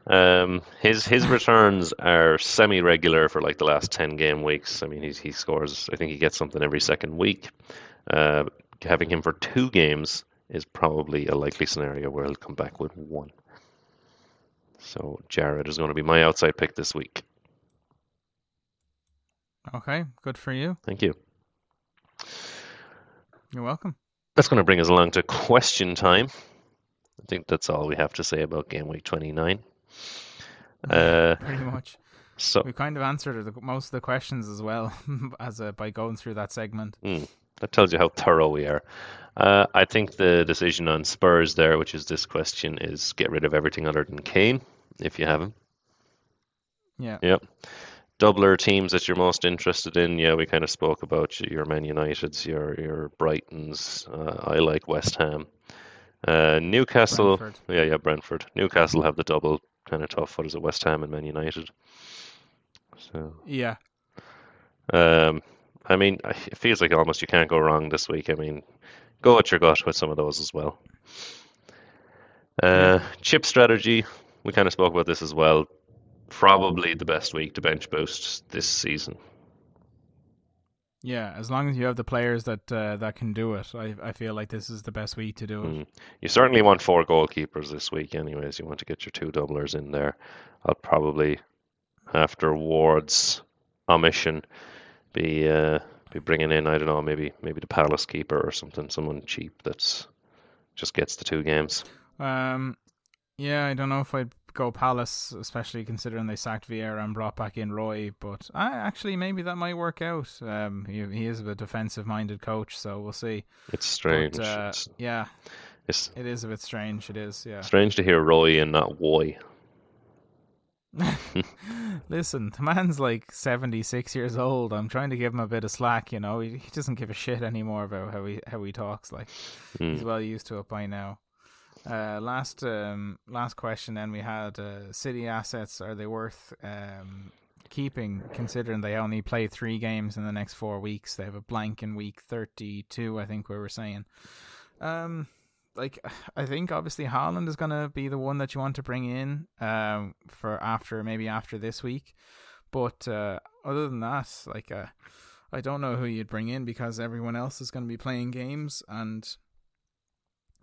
Um, his his returns are semi regular for like the last ten game weeks. I mean, he he scores. I think he gets something every second week. Uh, having him for two games is probably a likely scenario where he'll come back with one. So Jarrod is going to be my outside pick this week. Okay, good for you. Thank you. You're welcome. That's going to bring us along to question time. I think that's all we have to say about game week 29. *laughs* Uh, Pretty much. So we kind of answered most of the questions as well *laughs* as a, by going through that segment. Mm, that tells you how thorough we are. Uh, I think the decision on Spurs there, which is this question, is get rid of everything other than Kane if you have him. Yeah. Yep. Doubler teams that you're most interested in. Yeah, we kind of spoke about your Man Uniteds, your your Brightons. Uh, I like West Ham. Uh, Newcastle. Brentford. Yeah, yeah, Brentford. Newcastle have the double kind of tough. What is it? West Ham and Man United. So. Yeah. Um, I mean, it feels like almost you can't go wrong this week. I mean, go with your gut with some of those as well. Uh, chip strategy, we kind of spoke about this as well. Probably the best week to bench boost this season. Yeah, as long as you have the players that uh, that can do it, I I feel like this is the best week to do it. Mm. You certainly want four goalkeepers this week, anyways. You want to get your two doublers in there. I'll probably, after Ward's omission, be uh, be bringing in I don't know maybe maybe the Palace keeper or something, someone cheap that's just gets the two games. Um, yeah, I don't know if I'd go Palace, especially considering they sacked Vieira and brought back in Roy. But I, actually, maybe that might work out. Um, he, he is a defensive-minded coach, so we'll see. It's strange. But, uh, it's, yeah, it's, it is a bit strange. It is, yeah. Strange to hear Roy and not Roy. *laughs* *laughs* Listen, the man's like 76 years old. I'm trying to give him a bit of slack, you know. He, he doesn't give a shit anymore about how he how he talks. Like mm. he's well used to it by now. Uh, last um, last question. Then we had uh, city assets. Are they worth um, keeping, considering they only play three games in the next four weeks? They have a blank in week thirty-two. I think we were saying. Um, like I think obviously Haaland is going to be the one that you want to bring in um, for after maybe after this week, but uh, other than that, like uh, I don't know who you'd bring in because everyone else is going to be playing games and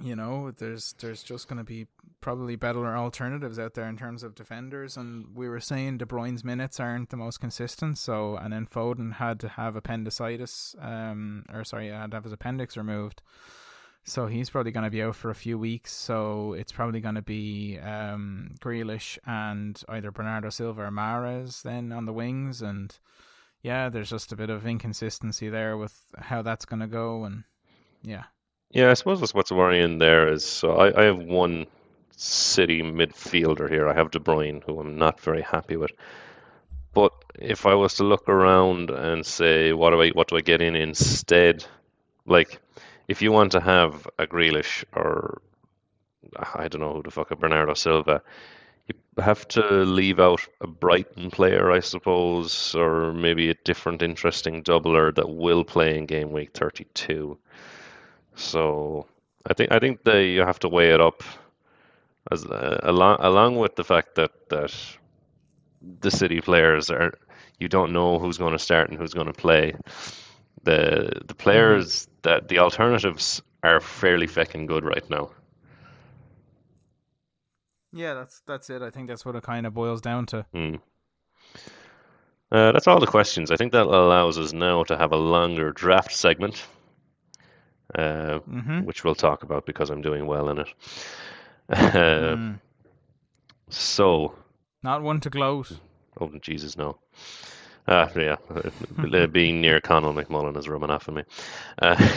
you know, there's there's just going to be probably better alternatives out there in terms of defenders. And we were saying De Bruyne's minutes aren't the most consistent. So, and then Foden had to have appendicitis, um, or sorry, had to have his appendix removed. So he's probably going to be out for a few weeks. So it's probably going to be um, Grealish and either Bernardo Silva or Mahrez then on the wings. And yeah, there's just a bit of inconsistency there with how that's going to go. And yeah. Yeah, I suppose that's what's worrying there is so I, I have one city midfielder here. I have De Bruyne, who I'm not very happy with. But if I was to look around and say, what do I what do I get in instead? Like, if you want to have a Grealish or ah, I don't know who the fuck a Bernardo Silva, you have to leave out a Brighton player, I suppose, or maybe a different interesting doubler that will play in game week 32. So I think I think that you have to weigh it up as uh, along along with the fact that that the city players are you don't know who's going to start and who's going to play. The the players mm-hmm. that the alternatives are fairly fucking good right now. Yeah, that's that's it. I think that's what it kind of boils down to. Mm. Uh, that's all the questions. I think that allows us now to have a longer draft segment uh, mm-hmm. which we'll talk about because I'm doing well in it. Mm. *laughs* So, not one to gloat. Oh Jesus, no. Uh, yeah, *laughs* being near Conall McMullen is rubbing off on me. Uh,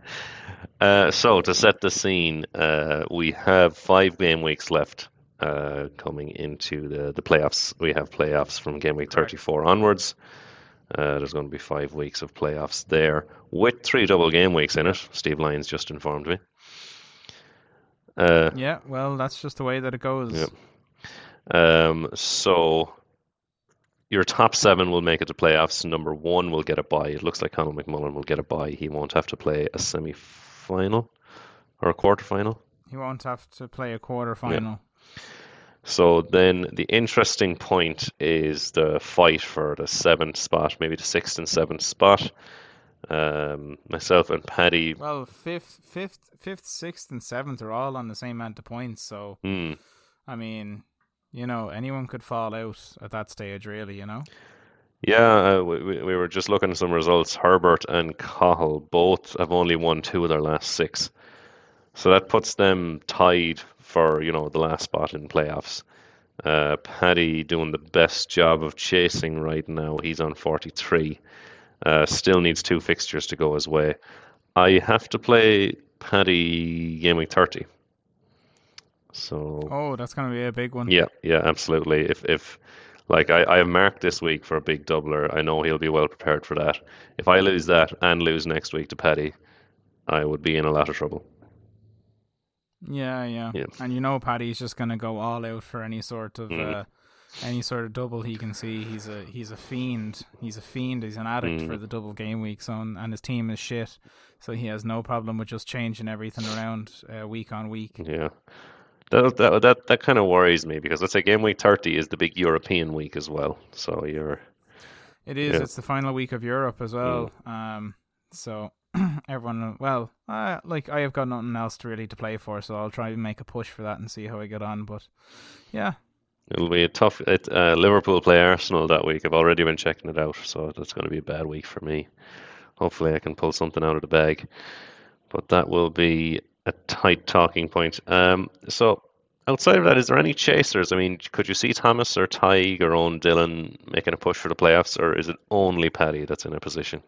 *laughs* uh, so to set the scene, uh, we have five game weeks left uh, coming into the the playoffs. We have playoffs from game week 34 onwards. Uh, there's going to be five weeks of playoffs there with three double game weeks in it. Steve Lyons just informed me. Uh, yeah, well, that's just the way that it goes. Yeah. Um, so your top seven will make it to playoffs. Number one will get a bye. It looks like Conor McMullen will get a bye. He won't have to play a semi final or a quarter final. He won't have to play a quarter final. Yeah. So then the interesting point is the fight for the seventh spot, maybe the sixth and seventh spot. Um, myself and Paddy. Well, fifth, fifth, fifth, sixth, and seventh are all on the same amount of points. So, mm. I mean, you know, anyone could fall out at that stage, really. You know. Yeah, uh, we we were just looking at some results. Herbert and Cahill both have only won two of their last six, so that puts them tied for you know the last spot in playoffs. Uh, Paddy doing the best job of chasing right now. He's on 43. Uh, still needs two fixtures to go his way. I have to play Paddy game week 30. So. Oh, that's going to be a big one. Yeah, yeah, absolutely. If if like I, I have marked this week for a big doubler, I know he'll be well prepared for that. If I lose that and lose next week to Paddy, I would be in a lot of trouble. Yeah, yeah, yeah. And you know, Paddy's just going to go all out for any sort of mm. uh, any sort of double he can see, he's a he's a fiend. He's a fiend. He's an addict Mm. for the double game week zone, and his team is shit. So he has no problem with just changing everything around uh, week on week. Yeah. That that that, that kind of worries me because let's say game week 30 is the big European week as well. So you're It is. Yeah. Mm. It's the final week of Europe as well. Um, so *clears throat* everyone, well, uh, like I have got nothing else to really to play for, so I'll try and make a push for that and see how I get on. But yeah, it'll be a tough it, uh, Liverpool play Arsenal that week. I've already been checking it out, so that's going to be a bad week for me. Hopefully I can pull something out of the bag. But that will be a tight talking point. Um, so outside of that, is there any chasers? I mean, could you see Thomas or Tig or own Dylan making a push for the playoffs, or is it only Paddy that's in a position?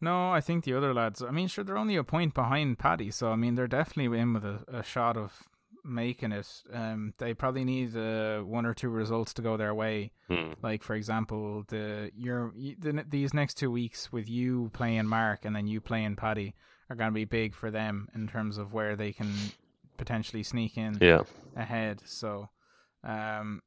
No, I think the other lads. I mean, sure, they're only a point behind Paddy, so I mean, they're definitely in with a, a shot of making it. Um, they probably need uh, one or two results to go their way. Hmm. Like for example, the your the, these next two weeks with you playing Mark and then you playing Paddy are going to be big for them in terms of where they can potentially sneak in Yeah. ahead. So, um,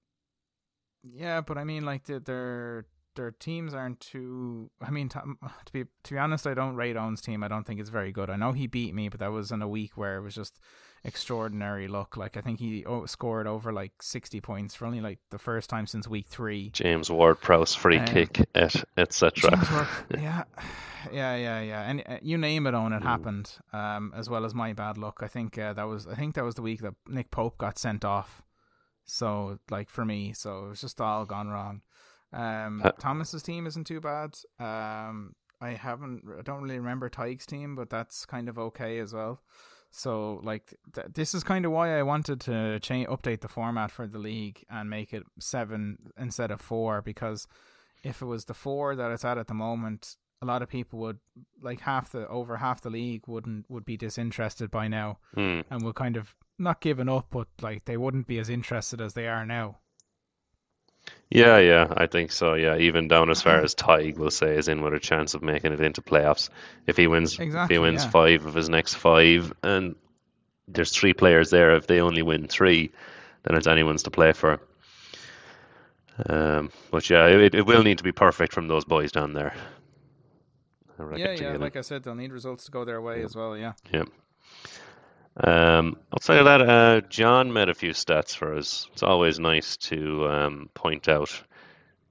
yeah, but I mean, like the, their teams aren't too. I mean, to, *sighs* to be to be honest, I don't rate Owen's team. I don't think it's very good. I know he beat me, but that was in a week where it was just extraordinary luck. Like I think he oh, scored over like sixty points for only like the first time since week three. James Ward-Prowse free Um, kick, *laughs* et etc. *laughs* Yeah, yeah, yeah, yeah. And uh, you name it, Owen, it Mm. happened. Um, as well as my bad luck. I think uh, that was. I think that was the week that Nick Pope got sent off. So like for me, so it was just all gone wrong. Um, Uh, Thomas's team isn't too bad. Um, I haven't. I don't really remember Tyke's team, but that's kind of okay as well. So like th- this is kind of why I wanted to change update the format for the league and make it seven instead of four because if it was the four that it's at at the moment, a lot of people would like half the over half the league wouldn't would be disinterested by now Hmm. and would kind of not giving up, but like they wouldn't be as interested as they are now. Yeah, yeah, I think so. Yeah, even down as far *laughs* as Tig will say is in with a chance of making it into playoffs if he wins. Exactly, if he wins yeah. five of his next five, and there's three players there. If they only win three, then it's anyone's to play for. Um, but yeah, it, it will need to be perfect from those boys down there. Yeah, yeah. Like I said, they'll need results to go their way as well. Yeah. Yeah. Um, outside of that, uh, John made a few stats for us. It's always nice to um, point out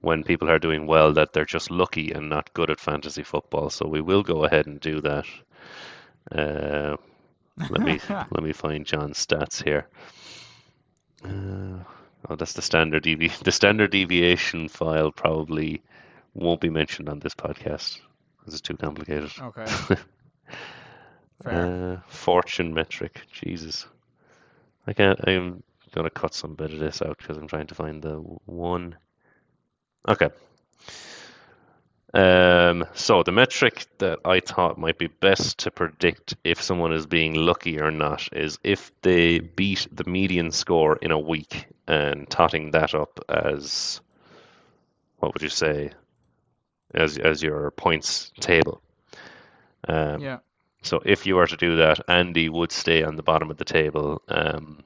when people are doing well that they're just lucky and not good at fantasy football. So we will go ahead and do that. Uh, let me *laughs* let me find John's stats here. Uh, oh, that's the standard devi- *laughs* the standard deviation file probably won't be mentioned on this podcast because it's too complicated. Okay. *laughs* Fair. Uh, fortune metric. Jesus. I can't. I'm gonna cut some bit of this out because I'm trying to find the one. Okay. Um, so the metric that I thought might be best to predict if someone is being lucky or not is if they beat the median score in a week and totting that up as what would you say as as your points table. Um, yeah. So if you were to do that, Andy would stay on the bottom of the table um,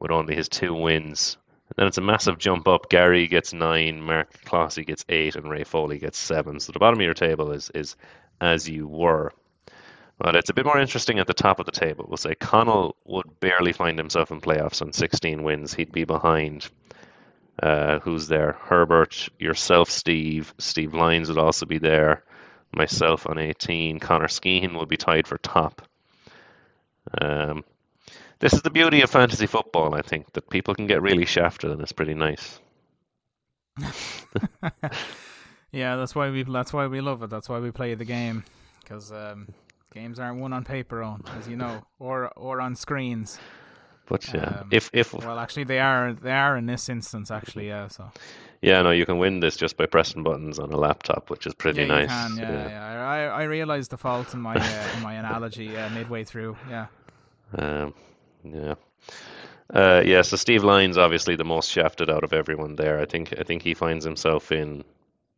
with only his two wins. Then it's a massive jump up. Gary gets nine, Mark Clossy gets eight, and Ray Foley gets seven. So the bottom of your table is is as you were. But it's a bit more interesting at the top of the table. We'll say Connell would barely find himself in playoffs on 16 wins. He'd be behind. Uh, who's there? Herbert, yourself, Steve. Steve Lyons would also be there myself on 18. Connor Skeen will be tied for top. Um, this is the beauty of fantasy football, I think, that people can get really shafted and it's pretty nice. *laughs* yeah, that's why we that's why we love it. That's why we play the game because um, games aren't won on paper, on as you know, *laughs* or or on screens. But yeah, Um, if if Well, actually, they are they are in this instance. Actually, yeah. So yeah, no, you can win this just by pressing buttons on a laptop, which is pretty yeah, nice. you can. Yeah, yeah. I I realized the fault in my uh, in my analogy uh, midway through. Yeah. Um, yeah. Uh, yeah, so Steve Lyons obviously the most shafted out of everyone there. I think I think he finds himself in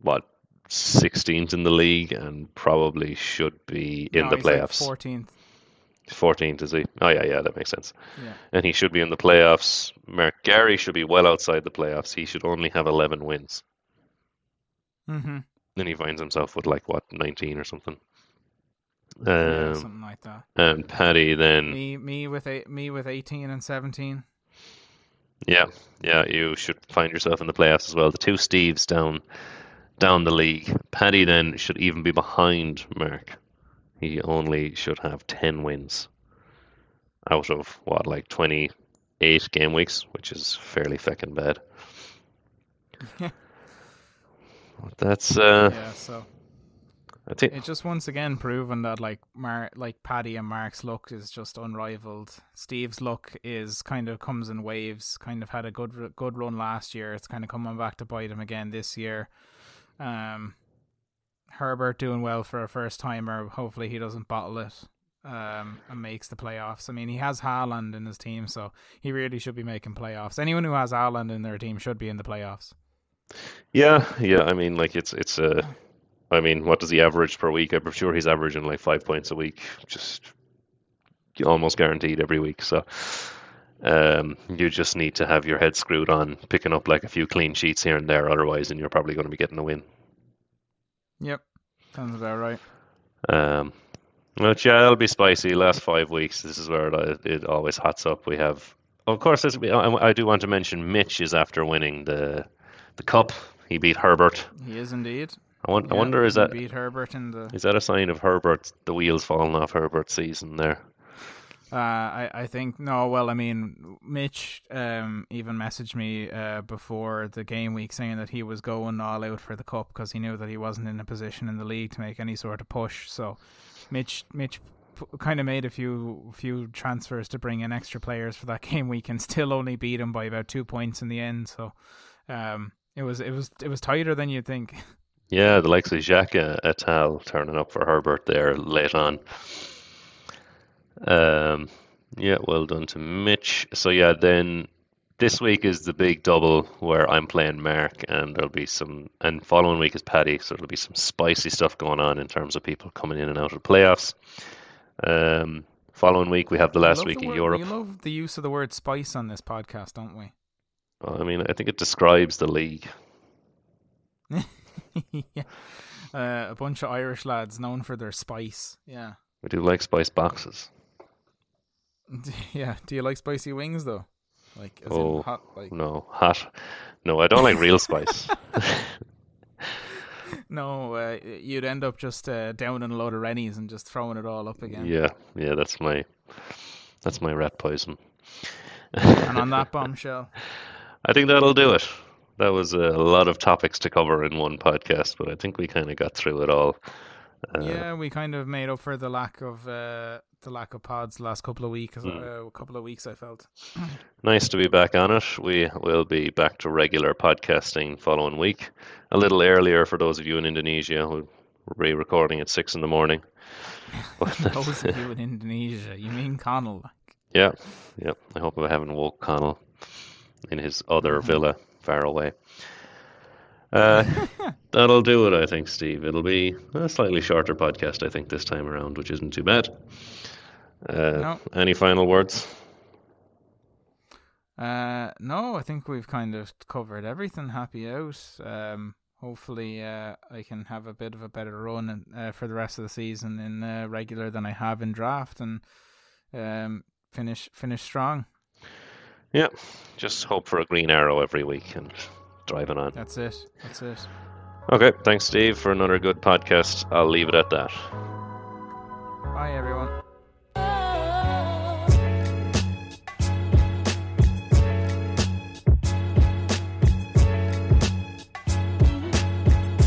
what 16th in the league and probably should be in No, the he's like playoffs. 14th. 14th, is he? Oh, yeah, yeah, that makes sense. Yeah. And he should be in the playoffs. Mark Gary should be well outside the playoffs. He should only have 11 wins. Mm-hmm. Then he finds himself with like, what, 19 or something. yeah, Um, something like that. and Paddy then, Me, me with eight, me with eighteen and seventeen. yeah, yeah, you should find yourself in the playoffs as well. The two Steves down, down the league. Paddy then should even be behind Mark. He only should have 10 wins out of what, like 28 game weeks, which is fairly feckin' bad. *laughs* That's uh, yeah, so I think it just once again proven that like Mar- like Paddy and Mark's luck is just unrivaled. Steve's luck is kind of comes in waves. Kind of had a good good run last year. It's kind of coming back to bite him again this year. Um, Herbert doing well for a first timer. Hopefully he doesn't bottle it. Um, and makes the playoffs. I mean, he has Haaland in his team, so he really should be making playoffs. Anyone who has Haaland in their team should be in the playoffs. yeah, yeah. I mean, like it's it's uh, I mean, what does he average per week? I'm sure he's averaging like five points a week, just almost guaranteed every week. So um, you just need to have your head screwed on picking up like a few clean sheets here and there. Otherwise, and you're probably going to be getting a win. Yep, sounds about right. Um, but yeah, it'll be spicy. Last five weeks, this is where it, it always hots up. We have, of course, I, I do want to mention Mitch is after winning the the cup. He beat Herbert. He is indeed. I, want, I wonder is he that beat Herbert in the is that a sign of Herbert the wheels falling off Herbert's season there? Uh, I, I think no. Well, I mean, Mitch um, even messaged me uh, before the game week saying that he was going all out for the cup because he knew that he wasn't in a position in the league to make any sort of push. So, Mitch, Mitch, kind of made a few few transfers to bring in extra players for that *laughs* game week and still only beat him by about two points in the end. So, um, it was it was it was tighter than you'd think. *laughs* Yeah, the likes of Jacques Atal turning up for Herbert there late on. Um, yeah, well done to Mitch. So yeah, then this week is the big double where I'm playing Mark, and there'll be some, and following week is Paddy, so there'll be some spicy stuff going on in terms of people coming in and out of the playoffs. Um, following week we have the last week the in word- Europe. We love the use of the word spice on this podcast, don't we? I mean, I think it describes the league. *laughs* yeah. Uh, a bunch of Irish lads known for their spice. Yeah. We do like spice boxes. *laughs* Yeah. Do you like spicy wings though? Like, Oh, hot, like No, hot. No, I don't like real spice. *laughs* *laughs* no, uh, you'd end up just uh, downing a load of rennies and just throwing it all up again. Yeah, yeah, that's my that's my rat poison. And on that bombshell, I think that'll do it. That was a lot of topics to cover in one podcast, but I think we kind of got through it all. Uh, yeah, we kind of made up for the lack of uh, the lack of pods the last couple of weeks. Hmm. Uh, a couple of weeks, I felt. *clears throat* Nice to be back on it. We will be back to regular podcasting following week. A little earlier for those of you in Indonesia who re-recording at six in the morning. *laughs* Those of you in Indonesia, you mean Connell? Yeah, yep. I hope I haven't woke Connell in his other villa far away. Uh, *laughs* that'll do it, I think, Steve. It'll be a slightly shorter podcast, I think, this time around, which isn't too bad. Uh, No. Any final words? Uh, no, I think we've kind of covered everything. Happy out. Um, hopefully, uh, I can have a bit of a better run uh, for the rest of the season in uh, regular than I have in draft, and um, finish finish strong. Yeah, just hope for a green arrow every week and driving on. That's it. That's it. Okay, thanks, Steve, for another good podcast. I'll leave it at that. Bye, everyone.